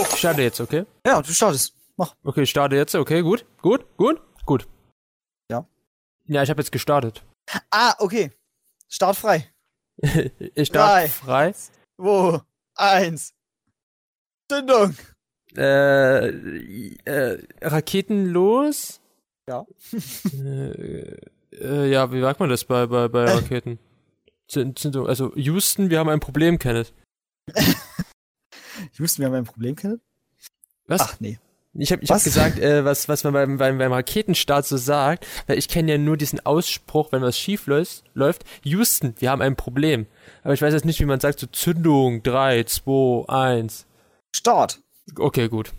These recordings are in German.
Ich starte jetzt, okay? Ja, du startest. Mach. Okay, ich starte jetzt, okay, gut, gut, gut, gut. Ja. Ja, ich habe jetzt gestartet. Ah, okay. Start frei. ich starte Drei. frei. Wo? Eins. Zündung. Äh, äh, Raketen los? Ja. äh, äh, ja, wie sagt man das bei, bei, bei Raketen? Zünd- Zündung, also Houston, wir haben ein Problem, Kenneth. Ich wusste, wir haben ein Problem, Kenneth. Was? Ach, nee. Ich habe ich hab Was? gesagt, äh, was, was man beim, beim, beim Raketenstart so sagt, weil ich kenne ja nur diesen Ausspruch, wenn was schief läuft, läuft, Houston, wir haben ein Problem. Aber ich weiß jetzt nicht, wie man sagt, so Zündung, 3, 2, 1. Start. Okay, gut.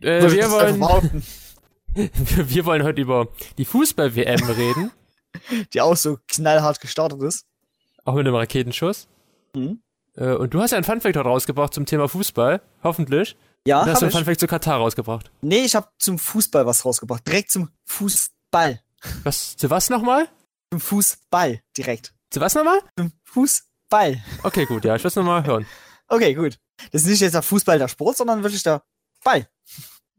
Äh, wir, wollen, wir wollen heute über die Fußball-WM reden, Die auch so knallhart gestartet ist. auch mit einem Raketenschuss. Mhm. Äh, und du hast ja ein Funfact heute rausgebracht zum Thema Fußball, hoffentlich. Ja, Und hast du ein. Funfact zu Katar rausgebracht. Nee, ich habe zum Fußball was rausgebracht. Direkt zum Fußball. Was, zu was nochmal? Zum Fußball. Direkt. Zu was nochmal? Zum Fußball. Okay, gut, ja, ich will es nochmal hören. Okay, gut. Das ist nicht jetzt der Fußball der Sport, sondern wirklich der Ball.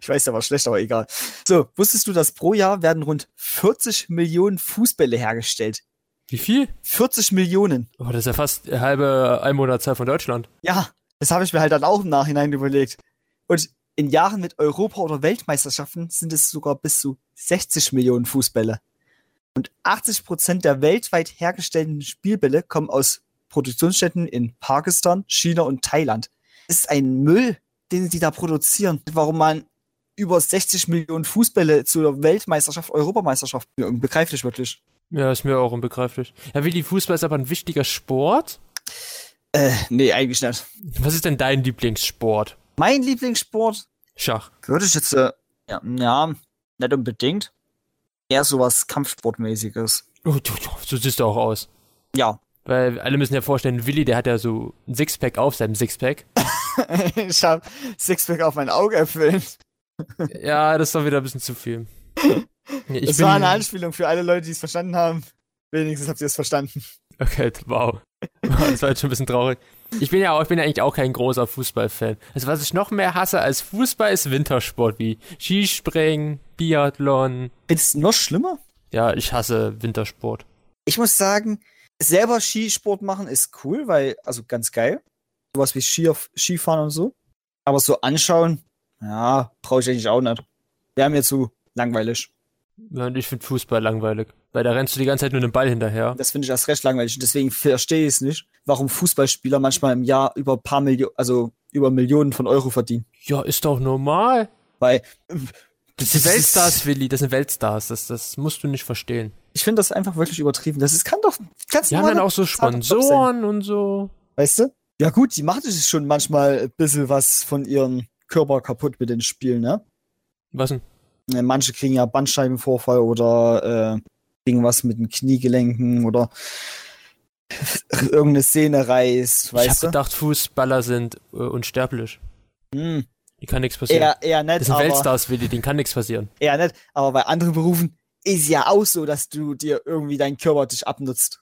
ich weiß, der war schlecht, aber egal. So, wusstest du, dass pro Jahr werden rund 40 Millionen Fußbälle hergestellt? Wie viel? 40 Millionen. Oh, das ist ja fast die halbe Einwohnerzahl von Deutschland. Ja, das habe ich mir halt dann auch im Nachhinein überlegt. Und in Jahren mit Europa- oder Weltmeisterschaften sind es sogar bis zu 60 Millionen Fußbälle. Und 80 Prozent der weltweit hergestellten Spielbälle kommen aus Produktionsstätten in Pakistan, China und Thailand. Das ist ein Müll, den sie da produzieren. Warum man über 60 Millionen Fußbälle zur Weltmeisterschaft, Europameisterschaft, begreiflich wirklich. Ja, ist mir auch unbegreiflich. Ja, Willi, Fußball ist aber ein wichtiger Sport. Äh, nee, eigentlich nicht. Was ist denn dein Lieblingssport? Mein Lieblingssport Schach. Würde ich jetzt, äh, ja, ja, nicht unbedingt. Eher sowas Kampfsportmäßiges. Oh, du, du, so siehst du auch aus. Ja. Weil alle müssen ja vorstellen, Willi, der hat ja so ein Sixpack auf seinem Sixpack. ich habe Sixpack auf mein Auge erfüllt. ja, das ist doch wieder ein bisschen zu viel. Ich Das war eine Anspielung für alle Leute, die es verstanden haben. Wenigstens habt ihr es verstanden. Okay, wow. Das war jetzt schon ein bisschen traurig. Ich bin ja auch, ich bin ja eigentlich auch kein großer Fußballfan. Also was ich noch mehr hasse als Fußball ist Wintersport wie Skispringen, Biathlon. Ist noch schlimmer? Ja, ich hasse Wintersport. Ich muss sagen, selber Skisport machen ist cool, weil, also ganz geil. Sowas wie Ski Skifahren und so. Aber so anschauen, ja, brauche ich eigentlich auch nicht. Wäre mir zu langweilig. Ja, ich finde Fußball langweilig. Weil da rennst du die ganze Zeit nur einem Ball hinterher. Das finde ich erst recht langweilig. Und deswegen verstehe ich es nicht, warum Fußballspieler manchmal im Jahr über ein paar Millionen, also über Millionen von Euro verdienen. Ja, ist doch normal. Weil Das sind Weltstars, Willi, das sind Weltstars. Das, das musst du nicht verstehen. ich finde das einfach wirklich übertrieben. Das ist, kann doch ganz Die haben dann auch so. Sponsoren und so. Weißt du? Ja gut, die machen sich schon manchmal ein bisschen was von ihrem Körper kaputt mit den Spielen, ne? Was denn? Äh, Manche kriegen ja Bandscheibenvorfall oder äh, kriegen was mit den Kniegelenken oder irgendeine Szene reißt, ich weißt hab du? gedacht, Fußballer sind äh, unsterblich. Hm, Die kann nichts passieren. eher, eher das nicht, sind aber, Weltstars, Willi, denen kann nichts passieren. eher nicht. Aber bei anderen Berufen ist ja auch so, dass du dir irgendwie deinen Körper dich abnutzt.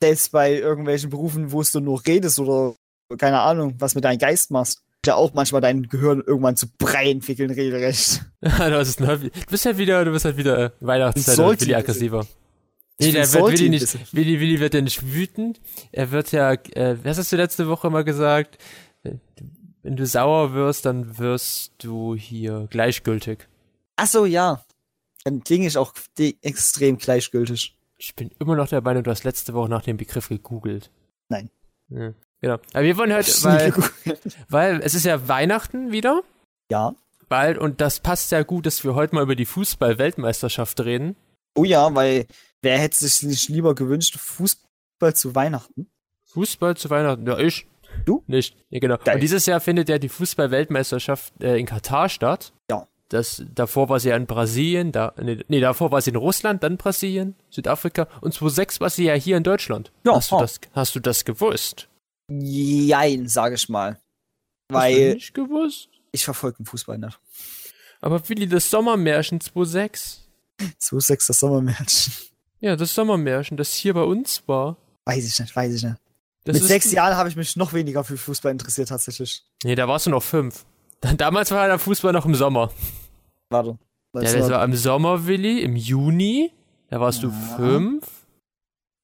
Selbst bei irgendwelchen Berufen, wo du nur redest oder keine Ahnung, was mit deinem Geist machst. Ja auch manchmal dein Gehirn irgendwann zu Brei entwickeln, regelrecht. du bist halt wieder, du bist halt wieder äh, Weihnachtszeit und Willi aggressiver. Nee, der wird Willi nicht. Willi, Willi wird ja nicht wütend. Er wird ja, äh, was hast du letzte Woche mal gesagt? Wenn du sauer wirst, dann wirst du hier gleichgültig. Ach so, ja. Dann klinge ich auch extrem gleichgültig. Ich bin immer noch der Meinung, du hast letzte Woche nach dem Begriff gegoogelt. Nein. Ja, genau. Aber wir wollen heute, weil, weil es ist ja Weihnachten wieder. ja. Bald und das passt sehr gut, dass wir heute mal über die Fußball-Weltmeisterschaft reden. Oh ja, weil wer hätte sich nicht lieber gewünscht, Fußball zu Weihnachten? Fußball zu Weihnachten. Ja, ich. Du? Nicht. Ja, genau. Geil. Und dieses Jahr findet ja die Fußball-Weltmeisterschaft äh, in Katar statt. Ja. Das, davor war sie ja in Brasilien, da, nee, nee, davor war sie in Russland, dann Brasilien, Südafrika und 2006 war sie ja hier in Deutschland. Ja, hast, du ha. das, hast du das gewusst? Jein, sage ich mal. Du Weil nicht gewusst? ich verfolge den Fußball nicht. Aber Willi, das Sommermärchen 2006. Zu sechs das Sommermärchen. Ja, das Sommermärchen, das hier bei uns war. Weiß ich nicht, weiß ich nicht. Das Mit sechs Jahren habe ich mich noch weniger für Fußball interessiert, tatsächlich. Nee, da warst du noch fünf. Damals war der Fußball noch im Sommer. Warte. Ja, das war im Sommer, Willi, im Juni. Da warst du Ja. fünf.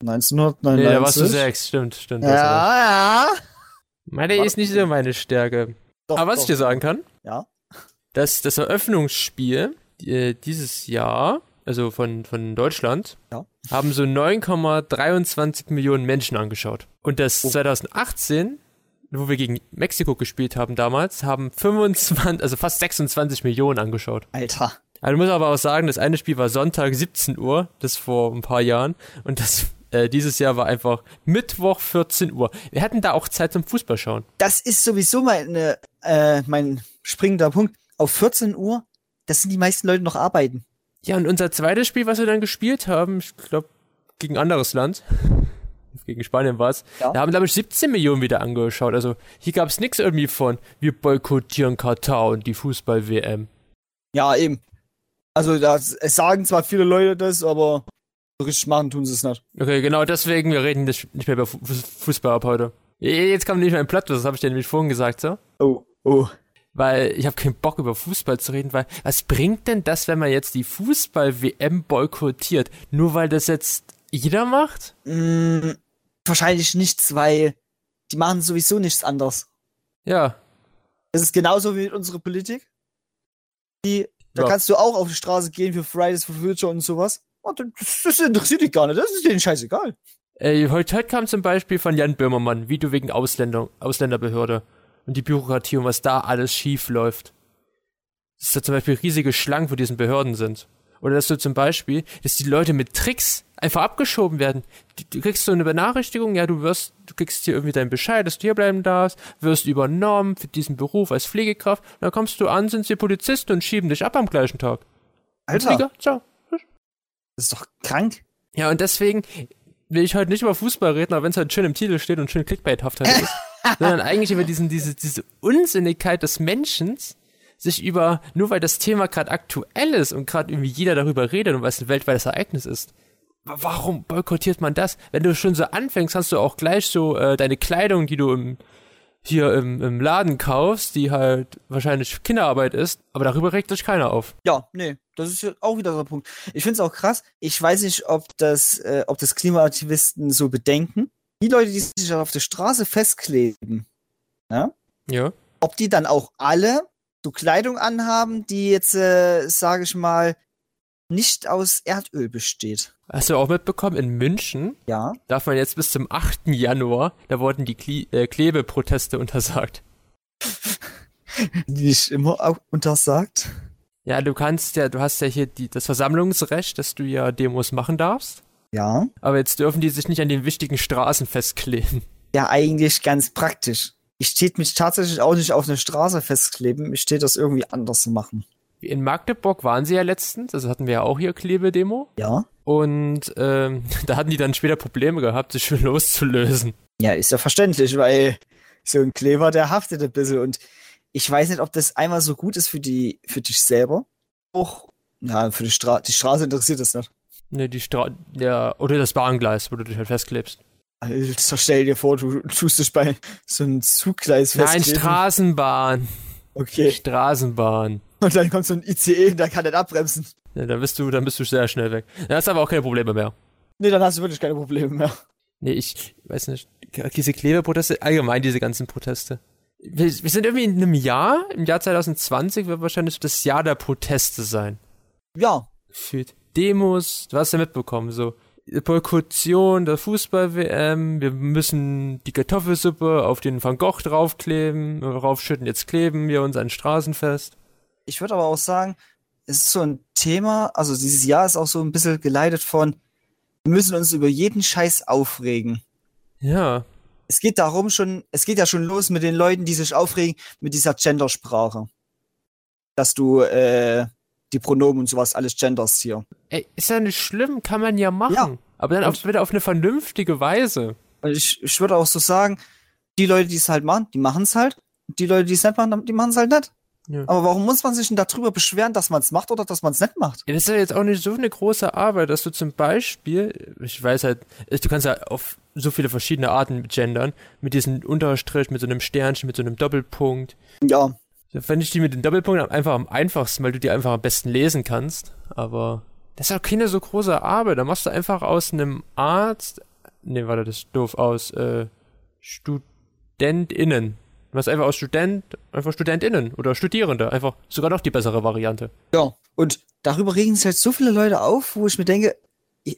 1999. Nee, da warst du sechs, stimmt, stimmt. Ja, ja. Meine War- ist nicht so meine Stärke. Doch, Aber was doch. ich dir sagen kann, Ja. dass das Eröffnungsspiel äh, dieses Jahr, also von, von Deutschland, Ja. haben so 9,23 Millionen Menschen angeschaut. Und das Oh. 2018, wo wir gegen Mexiko gespielt haben damals, haben 25, also fast 26 Millionen angeschaut. Alter. Also muss aber auch sagen, das eine Spiel war Sonntag 17 Uhr, das vor ein paar Jahren, und das äh, dieses Jahr war einfach Mittwoch 14 Uhr. Wir hatten da auch Zeit zum Fußball schauen. Das ist sowieso meine, äh, mein springender Punkt. Auf 14 Uhr, das sind die meisten Leute noch arbeiten. Ja, und unser zweites Spiel, was wir dann gespielt haben, ich glaube, gegen anderes Land, gegen Spanien war es, Ja. da haben, glaube ich, 17 Millionen wieder angeschaut. Also hier gab es nichts irgendwie von, wir boykottieren Katar und die Fußball-WM. Ja, eben. Also, das, es sagen zwar viele Leute das, aber so richtig machen tun sie es nicht. Okay, genau deswegen, wir reden nicht nicht mehr über Fu- Fußball ab heute. Jetzt kommt nicht mehr ein Platt, das habe ich dir nämlich vorhin gesagt, so. Oh, oh. Weil ich habe keinen Bock über Fußball zu reden, weil was bringt denn das, wenn man jetzt die Fußball-WM boykottiert? Nur weil das jetzt jeder macht? Mm, wahrscheinlich nichts, weil die machen sowieso nichts anderes. Ja, Das ist genauso wie mit unserer Politik. Die, da Ja. kannst du auch auf die Straße gehen für Fridays for Future und sowas. Und das, interessiert dich gar nicht, das ist denen scheißegal. Äh, heute, heute kam zum Beispiel von Jan Böhmermann, Video wegen Ausländer, Ausländerbehörde und die Bürokratie und was da alles schief läuft. Dass da zum Beispiel riesige Schlangen vor diesen Behörden sind. Oder dass du zum Beispiel, dass die Leute mit Tricks einfach abgeschoben werden. Du, du kriegst so eine Benachrichtigung, ja, du wirst, du kriegst hier irgendwie deinen Bescheid, dass du hier bleiben darfst, wirst übernommen für diesen Beruf als Pflegekraft. Dann kommst du an, sind sie Polizisten und schieben dich ab am gleichen Tag. Alter, Flieger, ciao. Das ist doch krank. Ja, und deswegen will ich heute nicht über Fußball reden, aber wenn es halt schön im Titel steht und schön clickbaithaft halt ist, sondern eigentlich über diesen, diese, diese Unsinnigkeit des Menschen, sich über, nur weil das Thema gerade aktuell ist und gerade irgendwie jeder darüber redet und weil es ein weltweites Ereignis ist. wa- Warum boykottiert man das? Wenn du schon so anfängst, hast du auch gleich so äh, deine Kleidung, die du im, hier im, im Laden kaufst, die halt wahrscheinlich Kinderarbeit ist, aber darüber regt sich keiner auf. Ja, nee, das ist ja auch wieder so ein Punkt. Ich finde es auch krass. Ich weiß nicht, ob das, äh, ob das Klimaaktivisten so bedenken. Die Leute, die sich auf der Straße festkleben, Ja. ob die dann auch alle so Kleidung anhaben, die jetzt, äh, sage ich mal, nicht aus Erdöl besteht. Hast du auch mitbekommen, in München Ja. darf man jetzt bis zum 8. Januar, da wurden die Kle äh, Klebeproteste untersagt. Nicht immer auch untersagt. Ja, du kannst ja, du hast ja hier die, das Versammlungsrecht, dass du ja Demos machen darfst. Ja. Aber jetzt dürfen die sich nicht an den wichtigen Straßen festkleben. Ja, eigentlich ganz praktisch. Ich steht mich tatsächlich auch nicht auf eine Straße festkleben. Ich steht das irgendwie anders machen. In Magdeburg waren sie ja letztens, also hatten wir ja auch hier Klebedemo. Ja. Und ähm, da hatten die dann später Probleme gehabt, sich schon loszulösen. Ja, ist ja verständlich, weil so ein Kleber, der haftet ein bisschen und ich weiß nicht, ob das einmal so gut ist für die, für dich selber. Auch, ja, für die Straße, die Straße interessiert das nicht. Ne, die Stra ja, oder das Bahngleis, wo du dich halt festklebst. Alter, stell dir vor, du tust dich bei so einem Zuggleis Nein, festkleben. Straßenbahn. Okay. Straßenbahn. Und dann kommt so ein ICE und der kann nicht abbremsen. Ja, dann bist du, dann bist du sehr schnell weg. Da hast du aber auch keine Probleme mehr. Nee, dann hast du wirklich keine Probleme mehr. Nee, ich weiß nicht. Diese Klebeproteste, allgemein diese ganzen Proteste. Wir, wir sind irgendwie in einem Jahr, im Jahr 2020 wird wahrscheinlich das Jahr der Proteste sein. Ja, Gefühlt. Demos, du hast ja mitbekommen, so. Boykottion der Fußball-WM, wir müssen die Kartoffelsuppe auf den Van Gogh draufkleben, raufschütten, jetzt kleben wir uns an Straßen fest. ich würde aber auch sagen, es ist so ein Thema, also dieses Jahr ist auch so ein bisschen geleitet von, wir müssen uns über jeden Scheiß aufregen. Ja, Es geht darum schon, es geht ja schon los mit den Leuten, die sich aufregen mit dieser Gendersprache. Dass du äh, die Pronomen und sowas alles genderst hier. ey, ist ja nicht schlimm, kann man ja machen. Ja. Aber dann auf, wieder auf eine vernünftige Weise. Ich, ich würde auch so sagen, die Leute, die es halt machen, die machen es halt. Und die Leute, die es nicht machen, die machen es halt nicht. Ja. Aber warum muss man sich denn darüber beschweren, dass man es macht oder dass man es nicht macht? Ja, das ist ja jetzt auch nicht so eine große Arbeit, dass du zum Beispiel, ich weiß halt, du kannst ja auf so viele verschiedene Arten gendern, mit diesem Unterstrich, mit so einem Sternchen, mit so einem Doppelpunkt. Ja, Da fände ich die mit dem Doppelpunkt einfach am einfachsten, weil du die einfach am besten lesen kannst. Aber das ist auch keine so große Arbeit. Da machst du einfach aus einem Arzt, nee, warte, das ist doof, aus äh, StudentInnen. Du machst einfach aus Student, einfach StudentInnen oder Studierende. Einfach sogar noch die bessere Variante. ja. Und darüber regen sich halt so viele Leute auf, wo ich mir denke,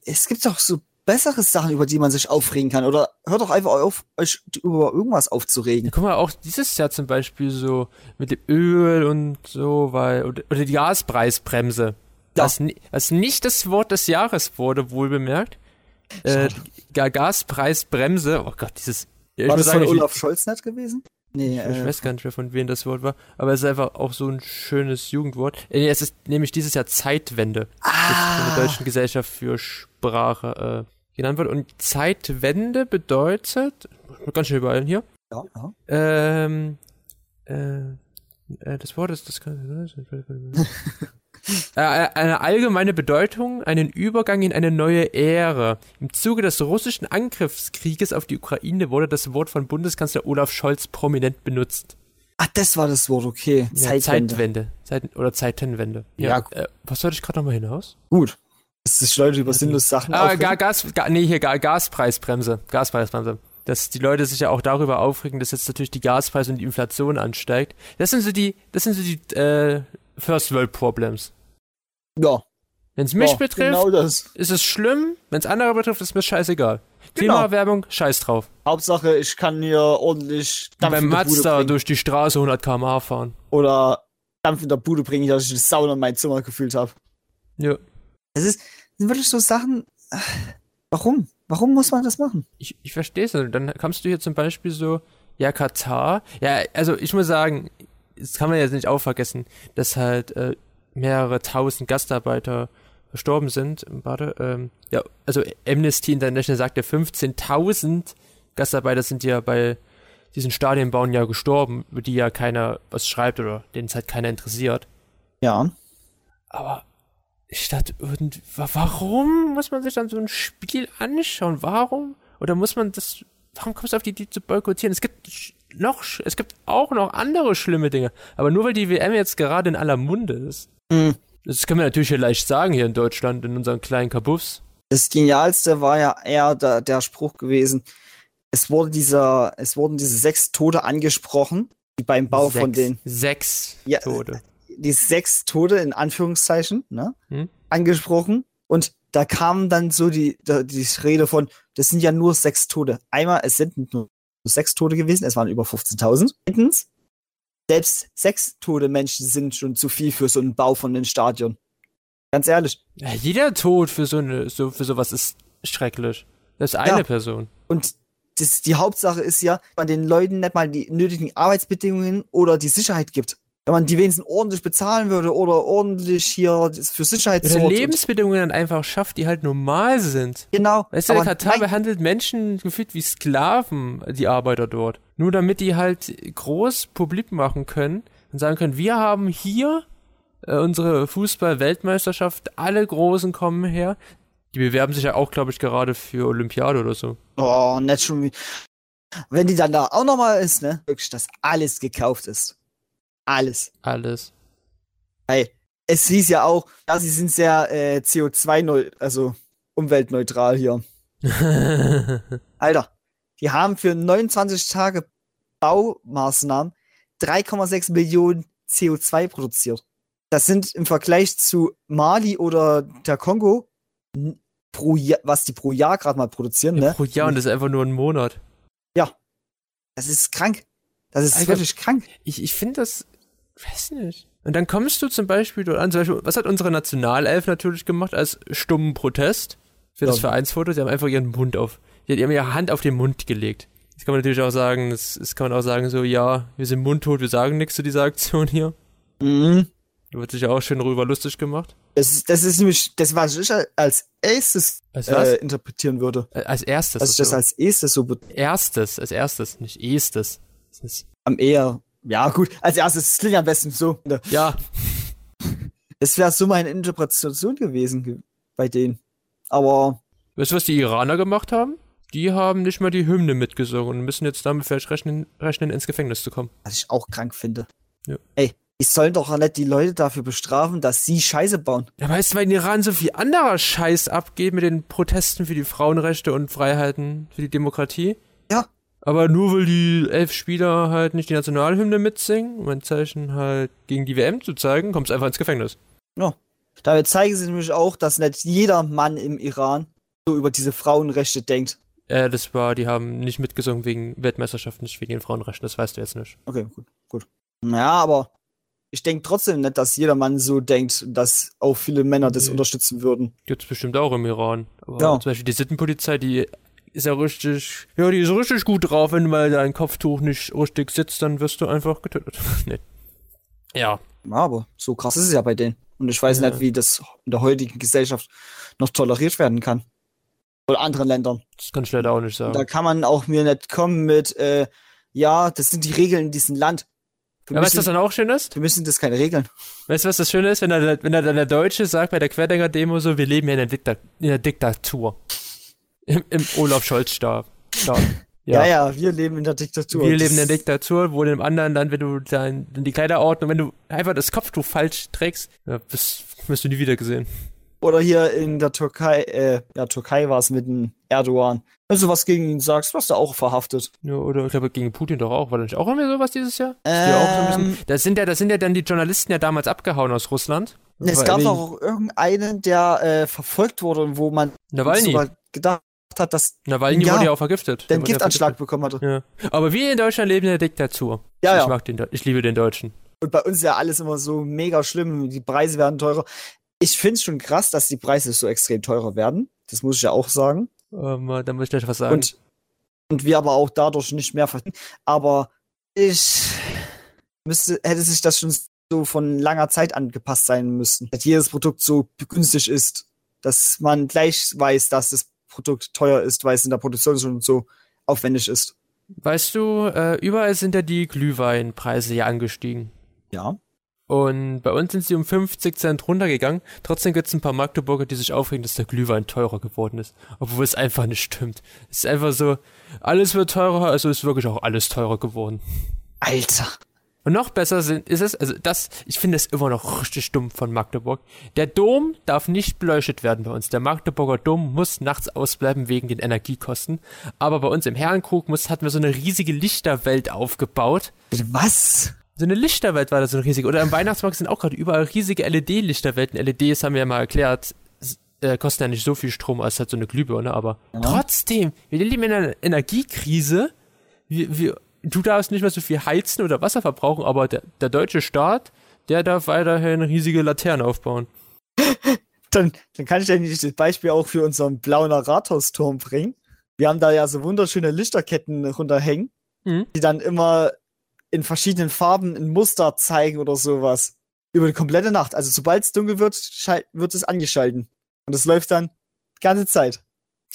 es gibt doch so bessere Sachen, über die man sich aufregen kann. Oder hört doch einfach auf, euch über irgendwas Ja, aufzuregen. guck mal, auch dieses Jahr zum Beispiel so mit dem Öl und so, weil, oder, oder die Gaspreisbremse. Ja. Was, was nicht das Wort des Jahres wurde, wohl bemerkt. Äh, Ga- Gaspreisbremse, oh Gott, dieses. War das von sagen, ich- Olaf Scholz nicht gewesen? Nee, Ich äh, weiß gar nicht mehr, von wem das Wort war, aber es ist einfach auch so ein schönes Jugendwort. Äh, Es ist nämlich dieses Jahr Zeitwende, das von der ah, Deutschen Gesellschaft für Sprache äh, genannt wird. Und Zeitwende bedeutet, ganz schön überall hier, ja, ja. ähm, äh, äh, das Wort ist, das kann, eine allgemeine Bedeutung, einen Übergang in eine neue Ära. Im Zuge des russischen Angriffskrieges auf die Ukraine wurde das Wort von Bundeskanzler Olaf Scholz prominent benutzt. Ah, das war das Wort, okay. Ja, Zeitwende. Zeitwende. Zeit, oder Zeitenwende. Ja. Äh, was sollte ich gerade nochmal hinaus? Gut. Dass sich Leute über sinnlose Sachen Ah, aufregen. Ga Gas, Ga nee, hier Ga Gaspreisbremse. Gaspreisbremse. Dass die Leute sich ja auch darüber aufregen, dass jetzt natürlich die Gaspreise und die Inflation ansteigt. Das sind so die, das sind so die äh, First World Problems. Ja, Wenn es mich ja, betrifft, Genau ist es schlimm. Wenn es andere betrifft, ist mir scheißegal. Genau. Klimawerbung, scheiß drauf. Hauptsache, ich kann hier ordentlich Dampf beim in der Bude Mazda durch die Straße 100 km/h fahren. Oder Dampf in der Bude bringen, dass ich die Sauna in mein Zimmer gefühlt habe. Ja. Das ist, sind wirklich so Sachen. Warum? Warum muss man das machen? Ich, ich verstehe es. Dann kommst du hier zum Beispiel so, ja, Katar. Ja, also ich muss sagen, das kann man jetzt nicht auch vergessen, dass halt äh, mehrere tausend Gastarbeiter verstorben sind. Warte, ähm, ja, also Amnesty International sagt ja 15.000 Gastarbeiter sind ja bei diesen Stadienbauen ja gestorben, über die ja keiner was schreibt oder denen es halt keiner interessiert. Ja. Aber ich dachte, irgend, wa- warum muss man sich dann so ein Spiel anschauen? Warum? Oder muss man das, warum kommst du auf die Idee zu boykottieren? Es gibt noch, es gibt auch noch andere schlimme Dinge. Aber nur weil die WM jetzt gerade in aller Munde ist. Hm. Das können wir natürlich hier leicht sagen hier in Deutschland, in unseren kleinen Kabuffs. Das Genialste war ja eher der, der Spruch gewesen. Es wurde dieser, es wurden diese sechs Tode angesprochen, die beim Bau sechs, von den, Sechs Ja. Tode. die sechs Tode in Anführungszeichen, ne, Hm? angesprochen. Und da kam dann so die, da- die Rede von, das sind ja nur sechs Tode. Einmal, es sind nur sechs Tote gewesen, es waren über 15.000. Zweitens, selbst sechs tote Menschen sind schon zu viel für so einen Bau von einem Stadion. Ganz ehrlich. Ja, jeder Tod für so eine, so, für sowas ist schrecklich. Das ist eine Ja. Person. Und das, die Hauptsache ist ja, man den Leuten nicht mal die nötigen Arbeitsbedingungen oder die Sicherheit gibt. Wenn man die wenigstens ordentlich bezahlen würde oder ordentlich hier für Sicherheit Oder Lebensbedingungen dann einfach schafft, die halt normal sind. Genau. Weißt du, der Katar nein, behandelt Menschen gefühlt wie Sklaven, die Arbeiter dort. Nur damit die halt groß publik machen können und sagen können, wir haben hier äh, unsere Fußball-Weltmeisterschaft, alle Großen kommen her. Die bewerben sich ja auch, glaube ich, gerade für Olympiade oder so. Oh, nicht schon. Wenn die dann da auch nochmal ist, ne? Wirklich, dass alles gekauft ist. Alles. Alles. Hey, es hieß ja auch, ja, sie sind sehr äh, CO2, also umweltneutral hier. Alter, die haben für 29 Tage Baumaßnahmen 3,6 Millionen CO2 produziert. Das sind im Vergleich zu Mali oder der Kongo pro Jahr, was die pro Jahr gerade mal produzieren, ne? Pro Jahr und das ist einfach nur ein Monat. Das ist krank. Das ist Alter. wirklich krank. Ich, ich finde das, weiß nicht. Und dann kommst du zum Beispiel dort an, zum Beispiel, was hat unsere Nationalelf natürlich gemacht als stummen Protest für das Ja. Vereinsfoto? Sie haben einfach ihren Mund auf, die haben ihre Hand auf den Mund gelegt. Das kann man natürlich auch sagen, das, das kann man auch sagen so, ja, wir sind mundtot, wir sagen nichts zu dieser Aktion hier. Mhm. Da wird sich ja auch schön rüber lustig gemacht. Das ist, das ist nämlich das, was ich als erstes Als was? äh, interpretieren würde. Als erstes. Ich das also. als erstes so erstes, als erstes, nicht ist am eher Ja, gut. Als erstes, es klingt am besten so. Ja, Es wäre so meine Interpretation gewesen ge- bei denen. Aber weißt du, was die Iraner gemacht haben? Die haben nicht mal die Hymne mitgesungen und müssen jetzt damit vielleicht rechnen, rechnen ins Gefängnis zu kommen. was ich auch krank finde. Ja. Ey, ich soll doch nicht die Leute dafür bestrafen, dass sie Scheiße bauen. Ja, weißt du, weil in Iran so viel anderer Scheiß abgeht mit den Protesten für die Frauenrechte und Freiheiten für die Demokratie. Ja. Aber nur weil die elf Spieler halt nicht die Nationalhymne mitsingen, um ein Zeichen halt gegen die WM zu zeigen, kommst einfach ins Gefängnis. Damit zeigen sie nämlich auch, dass nicht jeder Mann im Iran so über diese Frauenrechte denkt. Äh, das war, die haben nicht mitgesungen wegen Weltmeisterschaft, nicht wegen den Frauenrechten, das weißt du jetzt nicht. Okay, gut, gut. Ja, aber ich denke trotzdem nicht, dass jeder Mann so denkt, dass auch viele Männer das Nee. unterstützen würden. Gibt's bestimmt auch im Iran. Aber Ja. zum Beispiel die Sittenpolizei, die ist ja richtig, ja, die ist richtig gut drauf, wenn mal dein Kopftuch nicht richtig sitzt, dann wirst du einfach getötet. nee. Ja, aber so krass ist es ja bei denen. Und ich weiß Ja. nicht, wie das in der heutigen Gesellschaft noch toleriert werden kann. Oder anderen Ländern. das kann ich leider auch nicht sagen. Da kann man auch mir nicht kommen mit, äh, ja, das sind die Regeln in diesem Land. Für, Ja, weißt du, was dann auch schön ist? für mich sind das keine Regeln. Weißt du, was das Schöne ist, wenn da, wenn da dann der Deutsche sagt bei der Querdenker-Demo so, wir leben ja in der, Dikta in der Diktatur. Im, im Olaf Scholz-Stab. Stab. Ja. ja, wir leben in der Diktatur. Wir Das- leben in der Diktatur, wo in einem anderen Land, wenn du dein, die Kleiderordnung, wenn du einfach das Kopftuch falsch trägst, ja, das wirst du nie wieder gesehen. Oder hier in der Türkei, äh, ja, Türkei war es mit dem Erdogan. Wenn du was gegen ihn sagst, wirst du auch verhaftet. Ja, oder ich glaube gegen Putin doch auch. War da nicht auch irgendwie sowas dieses Jahr? So Ähm, das sind ja, das sind ja dann die Journalisten ja damals abgehauen aus Russland. es gab doch auch irgendeinen, der äh, verfolgt wurde und wo man Nawalny. gedacht hat, dass Nawalny Ja, wurde ja auch vergiftet. ja Giftanschlag bekommen hatte. Ja. Aber wir in Deutschland leben in der Diktatur. Ja, ich ja. mag den, ich liebe den Deutschen. Und bei uns ist ja alles immer so mega schlimm. Die Preise werden teurer. Ich finde es schon krass, dass die Preise so extrem teurer werden. Das muss ich ja auch sagen. Ähm, da muss ich gleich was sagen. Und, und wir aber auch dadurch nicht mehr verdienen. Aber ich müsste, hätte sich das schon so von langer Zeit angepasst sein müssen. Dass jedes Produkt so günstig ist, dass man gleich weiß, dass das Produkt teuer ist, weil es in der Produktion schon so aufwendig ist. weißt du, äh, überall sind ja die Glühweinpreise ja angestiegen. Ja. Und bei uns sind sie um 50 Cent runtergegangen. Trotzdem gibt es ein paar Magdeburger, die sich aufregen, dass der Glühwein teurer geworden ist. Obwohl es einfach nicht stimmt. Es ist einfach so, alles wird teurer, also ist wirklich auch alles teurer geworden. Alter. Und noch besser sind, ist es, also das, ich finde es immer noch richtig dumm von Magdeburg. Der Dom darf nicht beleuchtet werden bei uns. Der Magdeburger Dom muss nachts ausbleiben wegen den Energiekosten. Aber bei uns im Herrenkrug muss, hatten wir so eine riesige Lichterwelt aufgebaut. Was? So eine Lichterwelt war da so eine riesige. Oder am Weihnachtsmarkt sind auch gerade überall riesige LED-Lichterwelten. LEDs haben wir ja mal erklärt, äh, kosten ja nicht so viel Strom als halt so eine Glühbirne, aber Ja. trotzdem, wir leben in einer Energiekrise. Wir, wir, du darfst nicht mehr so viel heizen oder Wasser verbrauchen, aber der, der deutsche Staat, der darf weiterhin riesige Laternen aufbauen. Dann, dann kann ich nicht das Beispiel auch für unseren blauen Rathausturm bringen. Wir haben da ja so wunderschöne Lichterketten runterhängen, Mhm. die dann immer in verschiedenen Farben ein Muster zeigen oder sowas. Über die komplette Nacht. Also sobald es dunkel wird, wird es angeschalten. Und es läuft dann die ganze Zeit.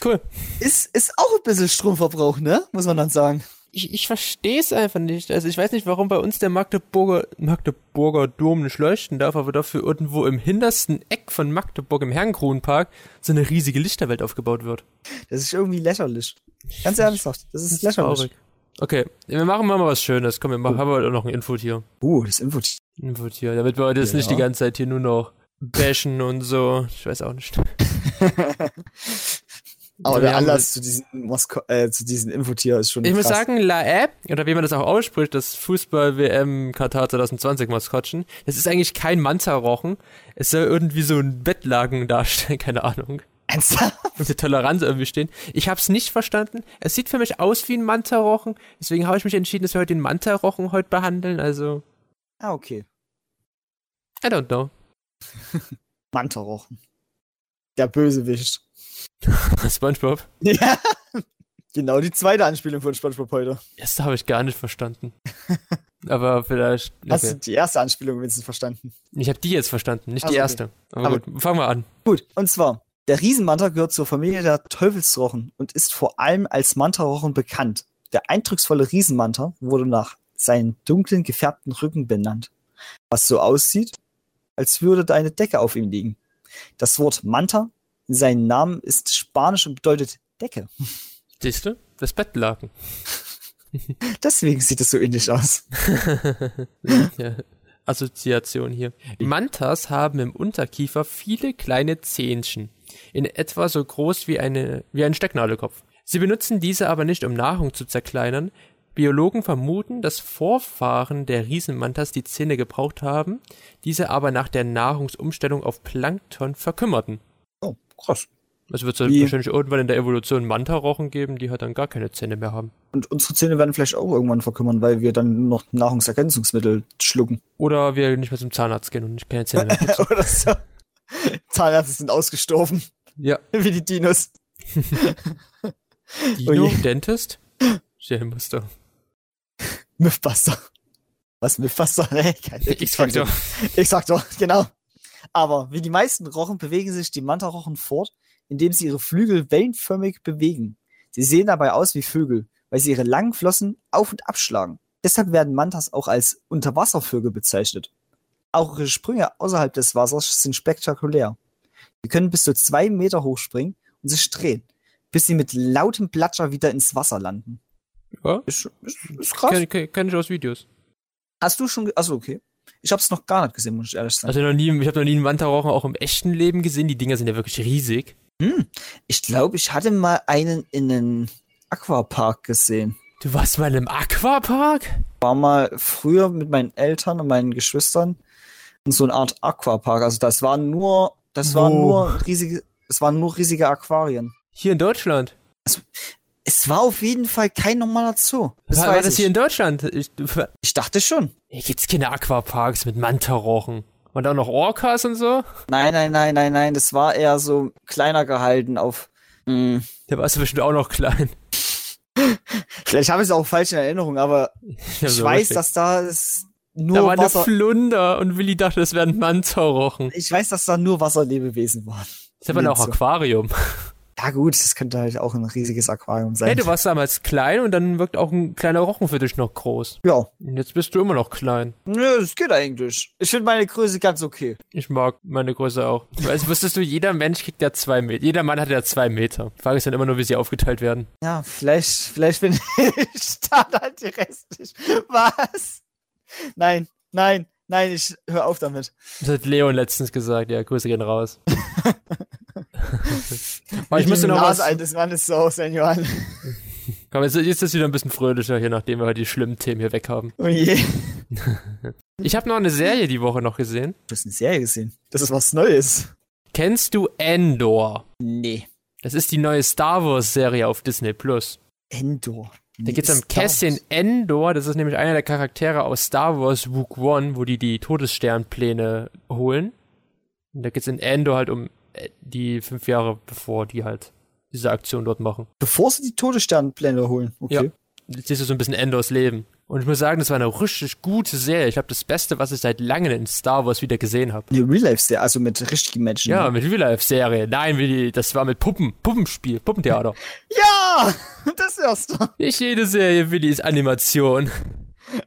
Cool. Ist, ist auch ein bisschen Stromverbrauch, ne? Muss man dann sagen. Ich, ich verstehe es einfach nicht. Also ich weiß nicht, warum bei uns der Magdeburger, Magdeburger Dom nicht leuchten darf, aber dafür irgendwo im hintersten Eck von Magdeburg im Herrenkronenpark so eine riesige Lichterwelt aufgebaut wird. Das ist irgendwie lächerlich. Ganz ernsthaft. Das ist Das ist lächerlich. traurig. Okay, wir machen mal was Schönes. Komm, wir machen, haben heute noch ein Infotier. Uh, das Info. Infotier, damit wir heute jetzt nicht die ganze Zeit hier nur noch bashen und so. Ich weiß auch nicht. Aber der Anlass zu diesem, Mosko äh, zu diesem Infotier ist schon Ich muss krass. sagen, La App, oder wie man das auch ausspricht, das Fußball-WM Katar 2020 Maskottchen, das ist eigentlich kein Manta-Rochen. Es soll irgendwie so ein Bettlaken darstellen, keine Ahnung. Ernsthaft? Und die Toleranz irgendwie stehen. Ich hab's nicht verstanden. Es sieht für mich aus wie ein Manta-Rochen. Deswegen habe ich mich entschieden, dass wir heute den Manta-Rochen heute behandeln. Also, Ah, okay. I don't know. Mantarochen. Der Bösewicht. SpongeBob. Ja. Genau die zweite Anspielung von SpongeBob heute. Erste habe ich gar nicht verstanden. Aber vielleicht. Hast Okay. du die erste Anspielung wenigstens verstanden? Ich habe die jetzt verstanden, nicht Ach die so, okay. erste. Aber, Aber- gut, fangen wir an. Gut, und zwar, der Riesenmanta gehört zur Familie der Teufelsrochen und ist vor allem als Mantarochen bekannt. Der eindrucksvolle Riesenmanta wurde nach seinen dunklen gefärbten Rücken benannt, was so aussieht, als würde eine Decke auf ihm liegen. Das Wort Manta in seinem Namen ist spanisch und bedeutet Decke. Siehst du? Das Bettlaken. Deswegen sieht es so ähnlich aus. ja. Assoziation hier. Mantas haben im Unterkiefer viele kleine Zähnchen, in etwa so groß wie, eine, wie ein Stecknadelkopf. Sie benutzen diese aber nicht, um Nahrung zu zerkleinern. Biologen vermuten, dass Vorfahren der Riesenmantas die Zähne gebraucht haben, diese aber nach der Nahrungsumstellung auf Plankton verkümmerten. Krass. Es wird Wie- wahrscheinlich irgendwann in der Evolution Manta-Rochen geben, die halt dann gar keine Zähne mehr haben. Und unsere Zähne werden vielleicht auch irgendwann verkümmern, weil wir dann noch Nahrungsergänzungsmittel schlucken. Oder wir nicht mehr zum Zahnarzt gehen und nicht keine Zähne mehr putzen. Oder so. Zahnärzte sind ausgestorben, ja. wie die Dinos. Dino, Oh. Dentist? Muster. Mythbuster. Was Mythbuster? Nee, keine X-Factor. X-Factor, genau. Aber wie die meisten Rochen bewegen sich die Manta-Rochen fort, indem sie ihre Flügel wellenförmig bewegen. Sie sehen dabei aus wie Vögel, weil sie ihre langen Flossen auf- und abschlagen. Deshalb werden Mantas auch als Unterwasservögel bezeichnet. Auch ihre Sprünge außerhalb des Wassers sind spektakulär. Sie können bis zu zwei Meter hoch springen und sich drehen, bis sie mit lautem Platscher wieder ins Wasser landen. Ja, Ist, ist, ist krass. kenn, kenn, ich aus Videos. Hast du schon, achso, okay. Ich hab's noch gar nicht gesehen, muss ich ehrlich sagen. Also noch nie, ich habe noch nie einen Manta-Rochen auch im echten Leben gesehen. Die Dinger sind ja wirklich riesig. Ich glaube, ich hatte mal einen in einem Aquapark gesehen. Du warst mal im Aquapark? War mal früher mit meinen Eltern und meinen Geschwistern in so einer Art Aquapark. Also das waren nur, das waren Wo? nur riesige, es waren nur riesige Aquarien. Hier in Deutschland. Es war auf jeden Fall kein normaler Zoo. Das war, war das ich. hier in Deutschland? Ich, ich dachte schon. hier gibt's keine Aquaparks mit Manta-Rochen. Und auch noch Orcas und so? Nein, nein, nein, nein, nein. Das war eher so kleiner gehalten auf. Mh, Da warst du bestimmt auch noch klein. vielleicht habe ich es auch falsch in Erinnerung, aber ich so weiß, richtig. dass da es nur Da war eine Wasser. Flunder und Willi dachte, das wären Manta-Rochen. Ich weiß, dass da nur Wasserlebewesen waren. Das ist aber auch. Aquarium. Ja gut, das könnte halt auch ein riesiges Aquarium sein. Hey, du warst damals klein und dann wirkt auch ein kleiner Rochen für dich noch groß. ja, Und jetzt bist du immer noch klein. nö, das geht eigentlich. Ich finde meine Größe ganz okay. Ich mag meine Größe auch. Weißt, wusstest du, jeder Mensch kriegt ja zwei Meter. Jeder Mann hat ja zwei Meter. Die Frage ist dann immer nur, wie sie aufgeteilt werden. Ja, vielleicht, vielleicht bin ich da dann die restlich. Was? Nein, nein, nein, ich hör auf damit. Das hat Leon letztens gesagt. Ja, Grüße gehen raus. Ich Die musste noch Nase was. eines Mannes so, Senor. Komm, jetzt ist das wieder ein bisschen fröhlicher hier, nachdem wir die schlimmen Themen hier weg haben. Oh je. Ich habe noch eine Serie die Woche noch gesehen. Du hast eine Serie gesehen. Das ist was Neues. Kennst du Endor? Nee. Das ist die neue Star Wars Serie auf Disney Plus. Endor. Da geht's um Cassian Endor, das ist nämlich einer der Charaktere aus Star Wars Rogue One, wo die die Todessternpläne holen. Und da geht's in Endor halt um die fünf Jahre bevor die halt diese Aktion dort machen. Bevor sie die Todessternpläne holen. Okay. Ja. Jetzt siehst du so ein bisschen Endors Leben. Und ich muss sagen, das war eine richtig gute Serie. Ich glaube, das Beste, was ich seit langem in Star Wars wieder gesehen habe. Eine Real-Life-Serie, also mit richtigen Menschen. Ja, mit Real-Life-Serie. Nein, wie die, das war mit Puppen. Puppenspiel. Puppentheater. Ja! Das erste. Nicht jede Serie, Willi, ist Animation.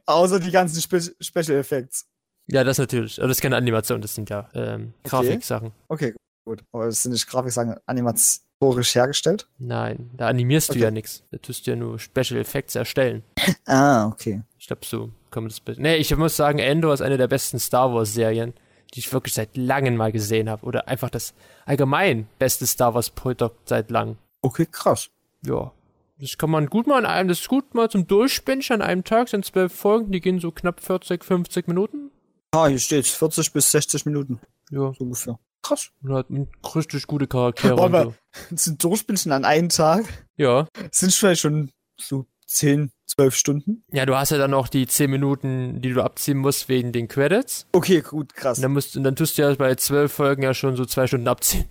Außer die ganzen Spe Special Effects. Ja, das natürlich. Aber das ist keine Animation, das sind ja ähm, Okay. Grafiksachen. Okay, gut. Aber das sind nicht Grafiksachen animatorisch hergestellt. Nein, da animierst du Okay. ja nichts. Da tust du ja nur Special Effects erstellen. Ah, okay. Ich glaube, so kann man das. be- Nee, ich muss sagen, Endor ist eine der besten Star Wars-Serien, die ich wirklich seit langem mal gesehen habe. Oder einfach das allgemein beste Star Wars-Produkt seit langem. Okay, krass. Ja. Das kann man gut mal an einem, das ist gut mal zum Durchbingen an einem Tag, sind zwölf Folgen, die gehen so knapp 40, 50 Minuten. Ah, hier steht 40 bis 60 Minuten. Ja, So ungefähr. Krass. und hat richtig gute Charaktere und Aber- so. Sind Durchbinschen an einem Tag. Ja. Sind vielleicht schon so 10, 12 Stunden. Ja, du hast ja dann noch die 10 Minuten, die du abziehen musst wegen den Credits. Okay, gut, krass. Und dann, musst, und dann tust du ja bei zwölf Folgen ja schon so zwei Stunden abziehen.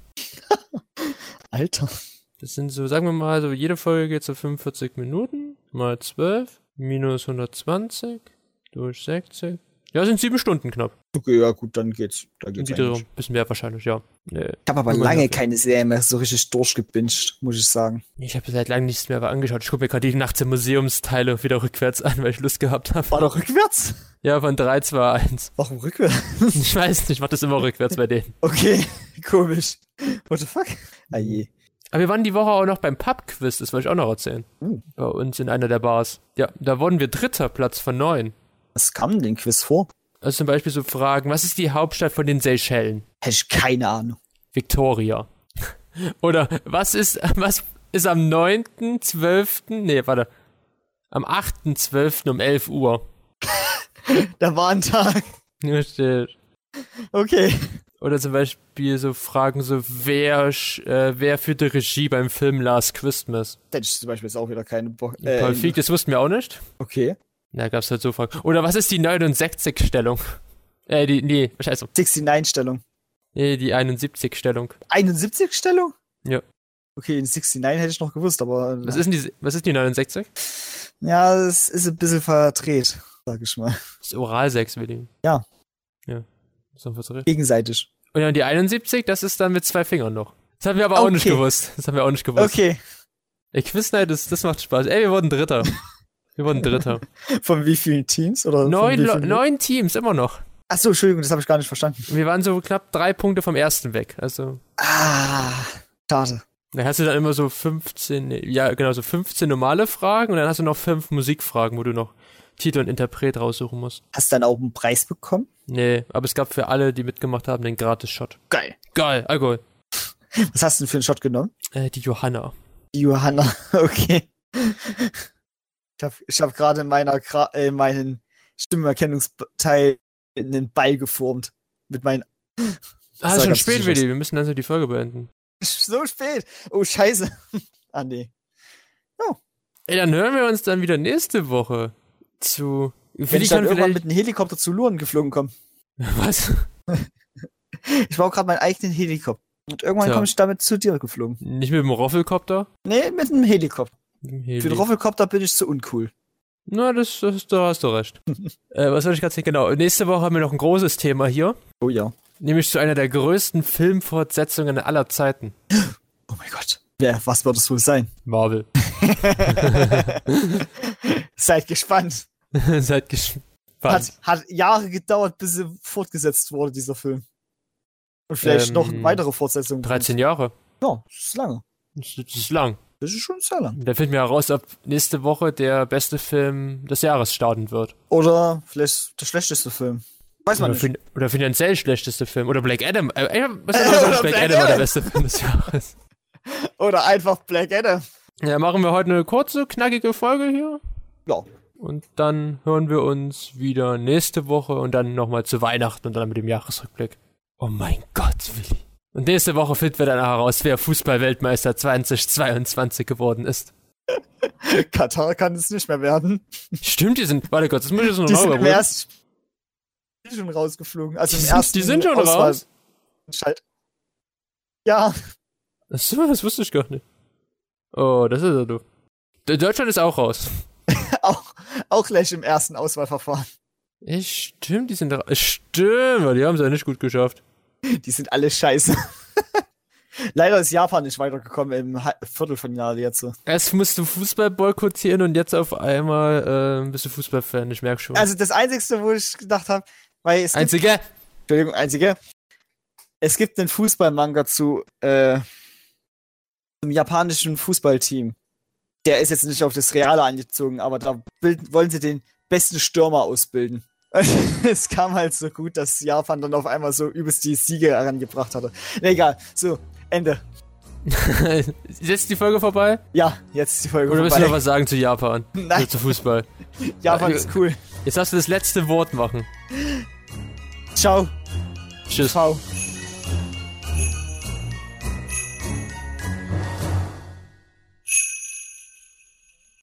Alter. Das sind so, sagen wir mal, so jede Folge geht so 45 Minuten mal 12 minus 120 durch 60 Ja, sind sieben Stunden knapp. Okay, ja gut, dann geht's. Dann geht's. Ein bisschen mehr wahrscheinlich, ja. Nee. Ich habe aber lange dafür. keine Serie mehr so richtig durchgebinged, muss ich sagen. Ich habe seit langem nichts mehr angeschaut. Ich gucke mir gerade die Nachts Museumsteile wieder rückwärts an, weil ich Lust gehabt habe. War doch rückwärts? Ja, von 3, 2, 1. Warum rückwärts? Ich weiß nicht, ich mach das immer rückwärts bei denen. Okay, komisch. What the fuck? Ah je. Aber wir waren die Woche auch noch beim Pub-Quiz, das wollte ich auch noch erzählen. Uh. Bei uns in einer der Bars. Ja, da wurden wir dritter Platz von neun. Was kam denn den Quiz vor? Also zum Beispiel so Fragen, was ist die Hauptstadt von den Seychellen? Hätte ich keine Ahnung. Victoria. Oder was ist, was ist am 9.12., nee, warte, am 8.12. um 11 Uhr? Da war ein Tag. Hier steht. Okay. Oder zum Beispiel so Fragen so, wer, äh, wer führte Regie beim Film Last Christmas? Da hätte ich zum Beispiel jetzt auch wieder keine Bock. Paul Feig, das wussten wir auch nicht. okay. Da gab's halt so Fragen. Oder was ist die 69-Stellung? Äh, die, nee, scheiße. 69-Stellung. Nee, die 71-Stellung. 71-Stellung? Ja. Okay, in 69 hätte ich noch gewusst, aber. Was ist denn die, was ist die 69? Ja, das ist ein bisschen verdreht, sag ich mal. Das ist Oralsex, Willi. Ja. Ja. Ist verdreht. Gegenseitig. Und dann die 71, das ist dann mit zwei Fingern noch. Das haben wir aber auch nicht Okay. gewusst. Das haben wir auch nicht gewusst. Okay. Ey, Quiznight, das, das macht Spaß. Ey, wir wurden Dritter. Wir wurden Dritter. Von wie vielen Teams? Oder neun, vielen- neun Teams, immer noch. Achso, Entschuldigung, das habe ich gar nicht verstanden. Wir waren so knapp drei Punkte vom ersten weg. Also, Ah, schade. da hast du dann immer so 15, nee, ja, genau, so 15 normale Fragen und dann hast du noch fünf Musikfragen, wo du noch Titel und Interpret raussuchen musst. Hast du dann auch einen Preis bekommen? Nee, aber es gab für alle, die mitgemacht haben, den Gratis-Shot. Geil. Geil, Alkohol. Was hast du denn für einen Shot genommen? Äh, die Johanna. Die Johanna, okay. Ich habe ich hab gerade in meiner äh, meinen Stimmenerkennungsteil einen Ball geformt. Mit meinen. Ah, ist schon spät. Willi. Wir müssen also die Folge beenden. So spät. Oh, scheiße. ah, nee. Ey, dann hören wir uns dann wieder nächste Woche zu. Wenn Willi ich dann irgendwann vielleicht. mit einem Helikopter zu Luren geflogen komme. Was? Ich baue gerade meinen eigenen Helikopter. Und irgendwann Tja. komme ich damit zu dir geflogen. Nicht mit dem Roffelkopter? Nee, mit einem Helikopter. Für den Roffelkopter bin ich zu uncool. Na, das, das, da hast du recht. äh, was soll ich gerade sagen? Genau. Nächste Woche haben wir noch ein großes Thema hier. Oh ja. Nämlich zu einer der größten Filmfortsetzungen aller Zeiten. Oh mein Gott. Wer, was wird es wohl sein? Marvel. Seid gespannt. Seid gespannt. Hat, hat Jahre gedauert, bis sie fortgesetzt wurde, dieser Film. Und vielleicht Ähm, noch weitere Fortsetzungen. 13 Jahre. Ja, das ist lange. Das ist lang. Das ist schon sehr lang. Da finden wir heraus, ob nächste Woche der beste Film des Jahres starten wird. Oder vielleicht der schlechteste Film. Weiß man Oder, nicht. oder finanziell schlechteste Film. Oder Black Adam. Äh, äh, was Äh, oder Black, Black Adam war der Adam. beste Film des Jahres. Oder einfach Black Adam. Ja, machen wir heute eine kurze, knackige Folge hier. Ja. Und dann hören wir uns wieder nächste Woche und dann nochmal zu Weihnachten und dann mit dem Jahresrückblick. Oh mein Gott, Willi. Und nächste Woche finden wir dann heraus, wer Fußball-Weltmeister 2022 geworden ist. Katar kann es nicht mehr werden. Stimmt, die sind, warte kurz, das muss ich jetzt noch Die sind im ersten Spiel schon rausgeflogen. Also Die im sind- ersten die sind schon Auswahl- raus? Schalt. Ja, Achso, das wusste ich gar nicht. Oh, das ist ja doof. De- Deutschland ist auch raus. auch, auch gleich im ersten Auswahlverfahren. Ja, stimmt, die sind da. Stimmt, die haben es ja nicht gut geschafft. Die sind alle scheiße. Leider ist Japan nicht weitergekommen im Viertelfinale jetzt. Erst musst du Fußball boykottieren und jetzt auf einmal äh, bist du Fußballfan, ich merke schon. Also das Einzige, wo ich gedacht habe, weil es gibt, Einzige. Entschuldigung, Einzige, es gibt einen Fußballmanga zu äh, zum japanischen Fußballteam. Der ist jetzt nicht auf das Reale angezogen, aber da bilden, wollen sie den besten Stürmer ausbilden. es kam halt so gut, dass Japan dann auf einmal so übelst die Siege herangebracht hatte. Nee, egal. So, Ende. ist jetzt die Folge vorbei? Ja, jetzt ist die Folge Oder willst du noch vorbei. was sagen zu Japan? Nein, Oder zu Fußball? Japan ist cool. Jetzt darfst du das letzte Wort machen. Ciao. Tschüss. Ciao.